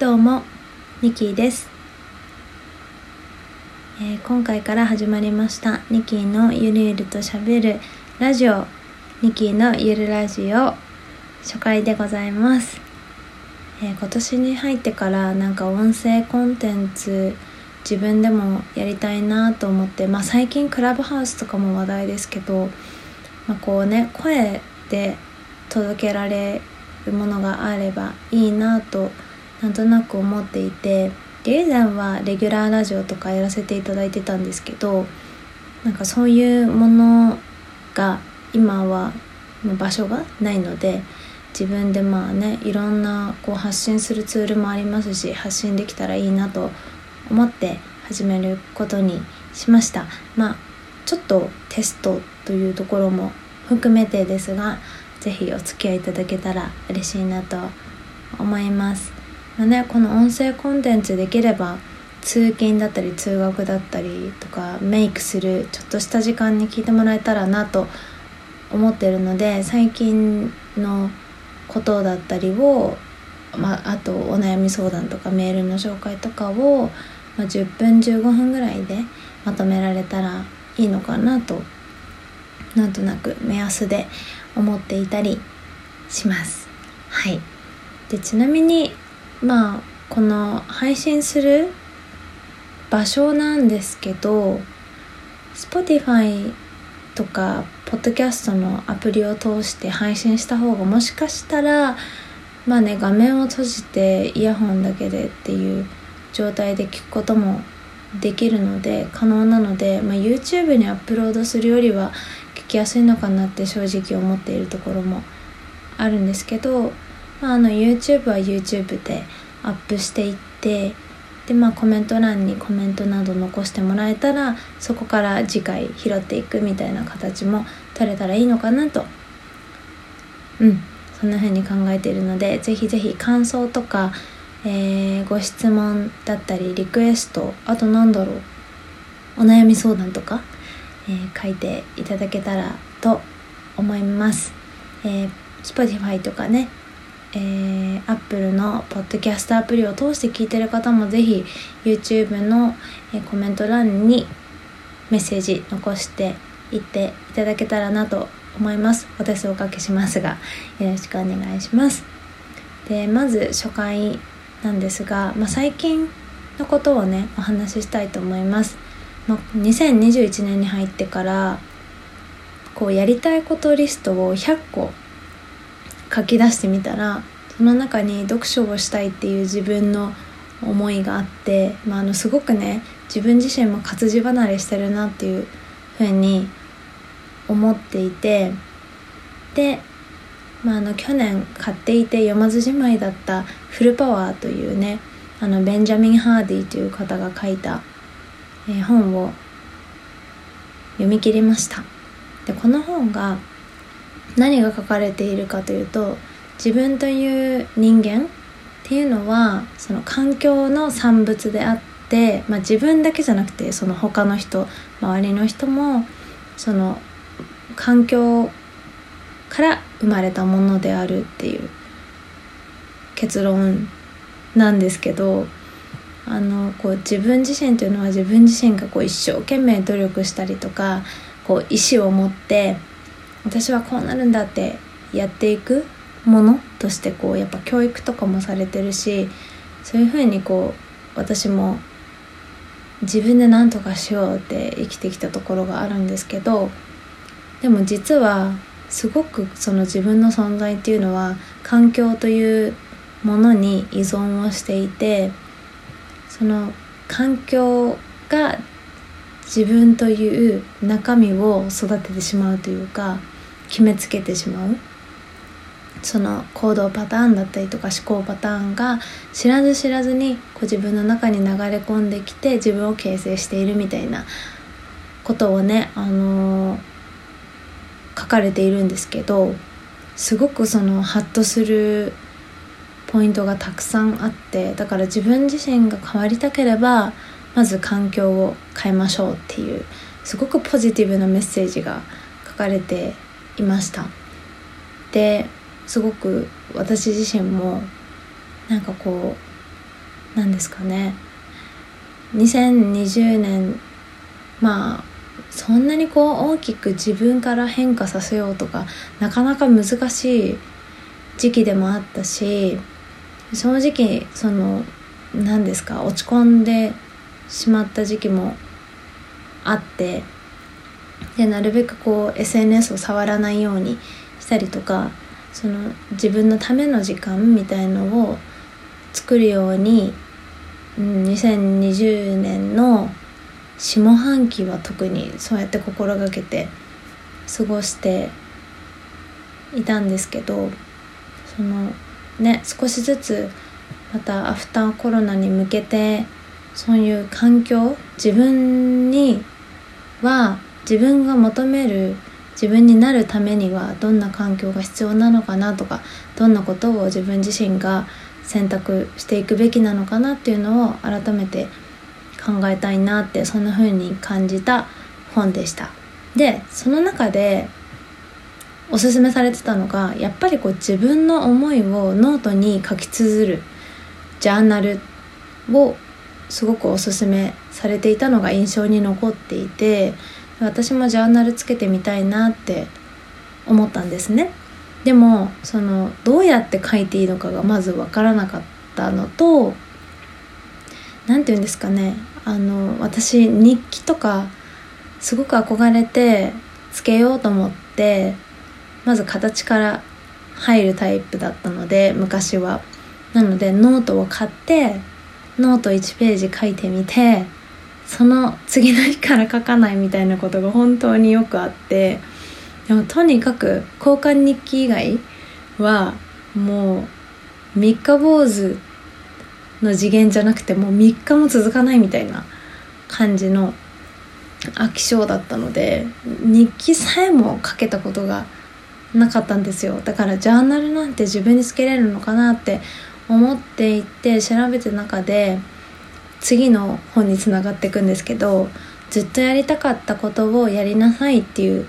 どうもニキーです、えー今回から始まりましたニキーのゆるゆるとしゃべるラジオニキーのゆるラジオ初回でございます、えー今年に入ってからなんか音声コンテンツ自分でもやりたいなと思って、まあ、最近クラブハウスとかも話題ですけど、まあ、こうね声で届けられるものがあればいいなとなんとなく思っていて以前はレギュラーラジオとかやらせていただいてたんですけどなんかそういうものが今は場所がないので自分でまあねいろんなこう発信するツールもありますし発信できたらいいなと思って始めることにしました。まあちょっとテストというところも含めてですが是非お付き合いいただけたら嬉しいなと思います、まあね、この音声コンテンツできれば通勤だったり通学だったりとかメイクするちょっとした時間に聞いてもらえたらなと思ってるので最近のことだったりを、まあ、あとお悩み相談とかメールの紹介とかを、まあ、10分15分ぐらいでまとめられたらいいのかなとなんとなく目安で思っていたりします。はい、でちなみにまあこの配信する場所なんですけど Spotify とかポッドキャストのアプリを通して配信した方がもしかしたらまあね画面を閉じてイヤホンだけでっていう状態で聞くこともできるので可能なので、まあ、YouTube にアップロードするよりは聞きやすいのかなって正直思っているところもあるんですけど、まあ、あの YouTube は YouTube でアップしていってでまあコメント欄にコメントなど残してもらえたらそこから次回拾っていくみたいな形も取れたらいいのかなと。うん。そんな風に考えているのでぜひぜひ感想とか、えーご質問だったりリクエストあとなんだろうお悩み相談とか、えー書いていただけたらと思います、えー Spotify とかねえー、Apple のポッドキャストアプリを通して聞いてる方もぜひ YouTube の、えーコメント欄にメッセージ残していっていただけたらなと思います。お手数おかけしますがよろしくお願いします。でまず初回なんですが、まあ、最近のことをねお話ししたいと思います、まあ、2021年に入ってからこうやりたいことリストを100個書き出してみたらその中に読書をしたいっていう自分の思いがあって、まあ、あのすごくね自分自身も活字離れしてるなっていうふうに思っていてで、まあ、あの去年買っていて読まずじまいだった「フルパワー」というねあのベンジャミン・ハーディという方が書いた、え本を読み切りました。でこの本が何が書かれているかというと自分という人間っていうのはその環境の産物であって、まあ、自分だけじゃなくてその他の人周りの人もその環境から生まれたものであるっていう結論なんですけどあのこう自分自身というのは自分自身がこう一生懸命努力したりとかこう意志を持って私はこうなるんだってやっていくものとしてこうやっぱ教育とかもされてるしそういうふうにこう私も自分で何とかしようって生きてきたところがあるんですけどでも実はすごくその自分の存在っていうのは環境というものに依存をしていてその環境が自分という中身を育ててしまうというか決めつけてしまう。その行動パターンだったりとか思考パターンが知らず知らずにこう自分の中に流れ込んできて自分を形成しているみたいなことをね、あのー書かれているんですけどすごくそのハッとするポイントがたくさんあってだから自分自身が変わりたければまず環境を変えましょうっていうすごくポジティブなメッセージが書かれていました。ですごく私自身もなんかこうなんですかね。2020年まあそんなにこう大きく自分から変化させようとかなかなか難しい時期でもあったし正直その何ですか落ち込んでしまった時期もあってでなるべくこう SNS を触らないようにしたりとかその自分のための時間みたいのを作るように、うん、2020年の下半期は特にそうやって心がけて過ごしていたんですけどそのね少しずつまたアフターコロナに向けてそういう環境自分には自分が求める自分になるためにはどんな環境が必要なのかなとかどんなことを自分自身が選択していくべきなのかなっていうのを改めて考えたいなってそんな風に感じた本でした。でその中でおすすめされてたのがやっぱりこう自分の思いをノートに書き綴るジャーナルをすごくおすすめされていたのが印象に残っていて私もジャーナルつけてみたいなって思ったんですね。でもそのどうやって書いていいのかがまず分からなかったのと何て言うんですかね。あの私日記とかすごく憧れてつけようと思ってまず形から入るタイプだったので昔は。なのでノートを買ってノート1ページ書いてみてその次の日から書かないみたいなことが本当によくあってでもとにかく交換日記以外はもう三日坊主の次元じゃなくてもう3日も続かないみたいな感じの飽き性だったので日記さえも書けたことがなかったんですよ。だからジャーナルなんて自分につけれるのかなって思っていって調べて中で次の本につながっていくんですけどずっとやりたかったことをやりなさいっていう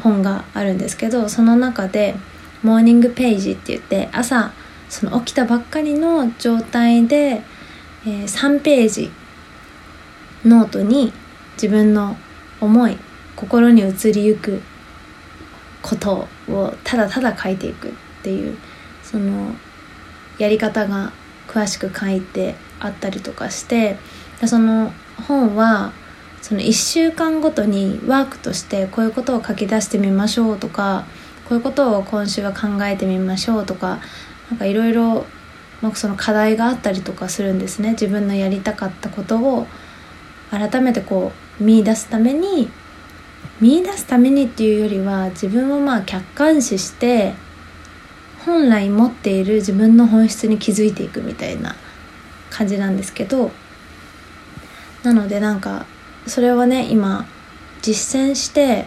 本があるんですけどその中でモーニングページって言って朝その起きたばっかりの状態で、えー、3ページノートに自分の思い心に移りゆくことをただただ書いていくっていうそのやり方が詳しく書いてあったりとかしてその本はその1週間ごとにワークとしてこういうことを書き出してみましょうとかこういうことを今週は考えてみましょうとかなんかいろいろ課題があったりとかするんですね。自分のやりたかったことを改めてこう見出すために見出すためにっていうよりは自分をまあ客観視して本来持っている自分の本質に気づいていくみたいな感じなんですけどなのでなんかそれはね今実践して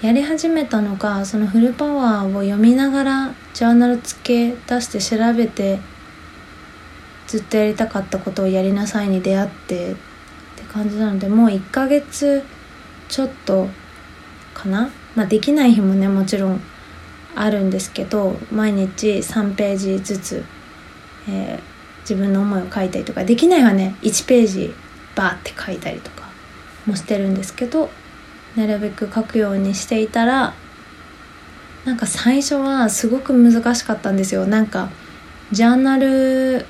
やり始めたのがそのフルパワーを読みながらジャーナル付け出して調べてずっとやりたかったことをやりなさいに出会ってって感じなのでもう1ヶ月ちょっとかな、まあ、できない日もねもちろんあるんですけど毎日3ページずつ、えー、自分の思いを書いたりとかできないはね。1ページバーって書いたりとかもしてるんですけどなるべく書くようにしていたらなんか最初はすごく難しかったんですよ。なんかジャーナル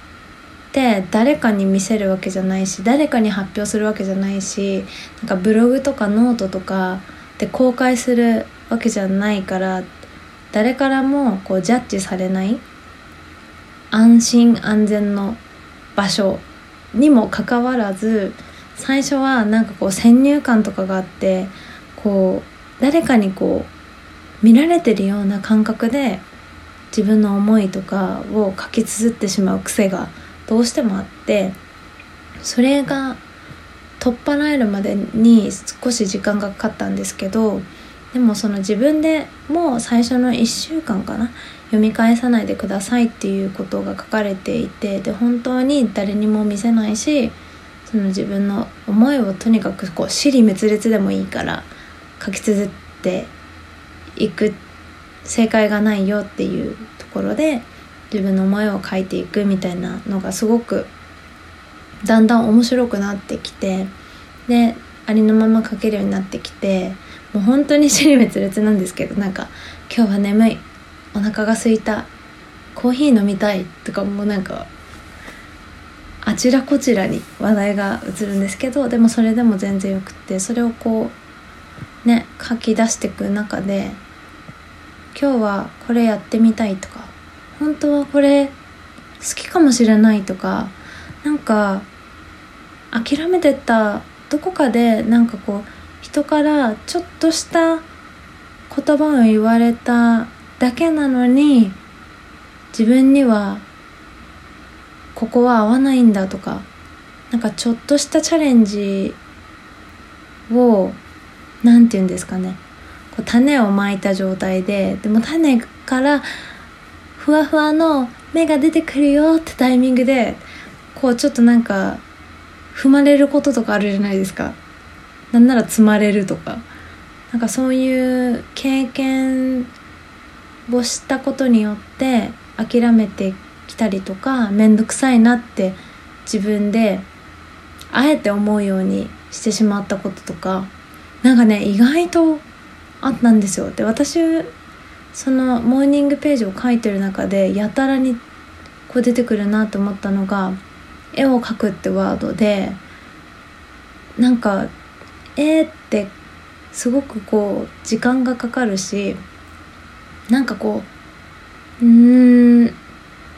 って誰かに見せるわけじゃないし誰かに発表するわけじゃないしなんかブログとかノートとかで公開するわけじゃないから誰からもこうジャッジされない安心安全の場所にもかかわらず最初はなんかこう先入観とかがあってこう誰かにこう見られてるような感覚で自分の思いとかを書き綴ってしまう癖がどうしてもあってそれが取っ払えるまでに少し時間がかかったんですけどでもその自分でもう最初の1週間かな読み返さないでくださいっていうことが書かれていてで本当に誰にも見せないしその自分の思いをとにかくこう尻滅裂でもいいから書き綴っていく正解がないよっていうところで自分の思いを書いていくみたいなのがすごくだんだん面白くなってきてでありのまま書けるようになってきてもう本当に尻滅裂なんですけどなんか「今日は眠い。お腹が空いた。コーヒー飲みたい」とかもうなんかあちらこちらに話題が移るんですけどでもそれでも全然よくってそれをこうね書き出していく中で今日はこれやってみたいとか本当はこれ好きかもしれないとかなんか諦めてたどこかでなんかこう人からちょっとした言葉を言われただけなのに自分にはここは合わないんだとかなんかちょっとしたチャレンジを何て言うんですかね。こう種をまいた状態ででも種からふわふわの芽が出てくるよってタイミングでこうちょっとなんか踏まれることとかあるじゃないですか。なんなら積まれるとか。なんかそういう経験をしたことによって諦めてきたりとか面倒くさいなって自分であえて思うようにしてしまったこととか。なんかね意外とあったんですよ。で私そのモーニングページを書いてる中でやたらにこう出てくるなと思ったのが絵を描くってワードでなんか絵ってすごくこう時間がかかるしなんかこううん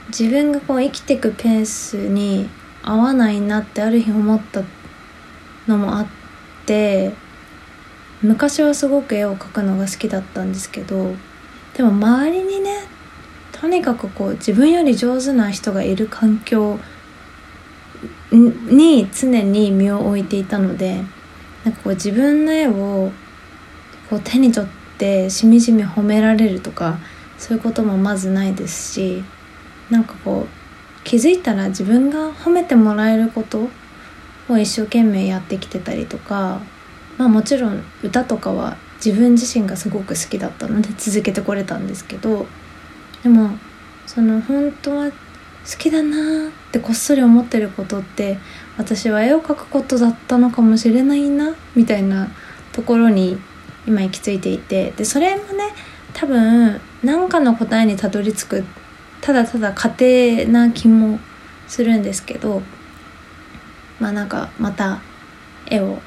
自分がこう生きてくペースに合わないなってある日思ったのもあって昔はすごく絵を描くのが好きだったんですけどでも周りにねとにかくこう自分より上手な人がいる環境に常に身を置いていたのでなんかこう自分の絵をこう手に取ってしみじみ褒められるとかそういうこともまずないですしなんかこう気づいたら自分が褒めてもらえることを一生懸命やってきてたりとかまあもちろん歌とかは自分自身がすごく好きだったので続けてこれたんですけどでもその本当は好きだなってこっそり思ってることって私は絵を描くことだったのかもしれないなみたいなところに今行き着いていて。でそれもね多分何かの答えにたどり着くただただ家庭な気もするんですけどまあなんかまた絵を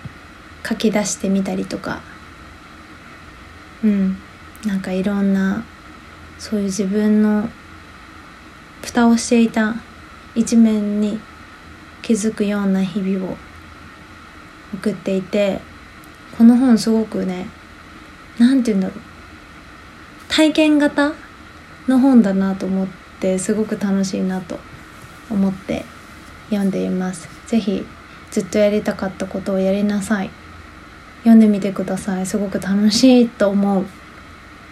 描き出してみたりとか。うん。なんかいろんなそういう自分の蓋をしていた一面に気づくような日々を送っていてこの本すごくね何て言うんだろう。体験型の本だなと思ってすごく楽しいなと思って読んでいます。是非ずっとやりたかったことをやりなさい。読んでみてください。すごく楽しいと思う。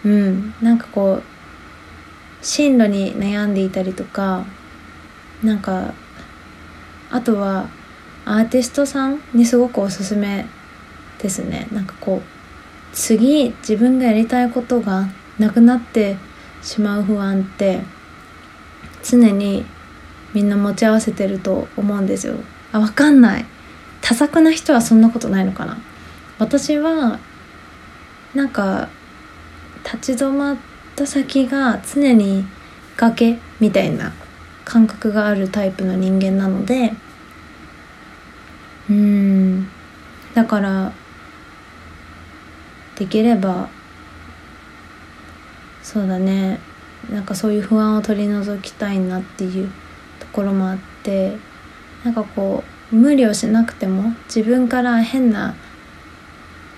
うん。なんかこう進路に悩んでいたりとかなんかあとはアーティストさんにすごくおすすめですね。なんかこう次自分がやりたいことがなくなってしまう不安って常にみんな持ち合わせてると思うんですよ。あ分かんない。多作な人はそんなことないのかな。私はなんか立ち止まってた先が常に崖みたいな感覚があるタイプの人間なのでうんだからできればそうだね。なんかそういう不安を取り除きたいなっていうところもあってなんかこう無理をしなくても自分から変な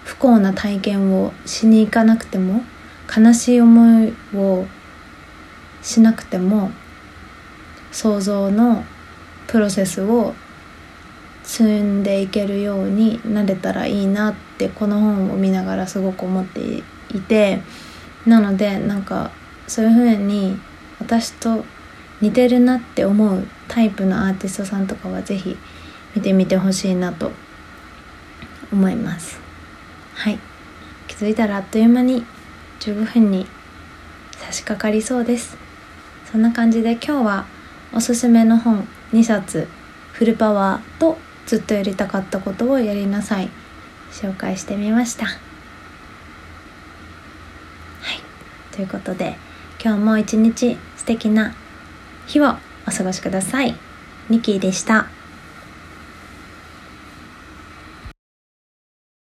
不幸な体験をしに行かなくても悲しい思いをしなくても想像のプロセスを積んでいけるようになれたらいいなってこの本を見ながらすごく思っていてなのでなんかそういうふうに私と似てるなって思うタイプのアーティストさんとかは是非見てみてほしいなと思います。はい。気づいたらあっという間に15分に差し掛かりそうです。そんな感じで今日はおすすめの本2冊フルパワーとずっとやりたかったことをやりなさい。紹介してみました。はい。ということで今日も一日素敵な日をお過ごしください。ニキーでした。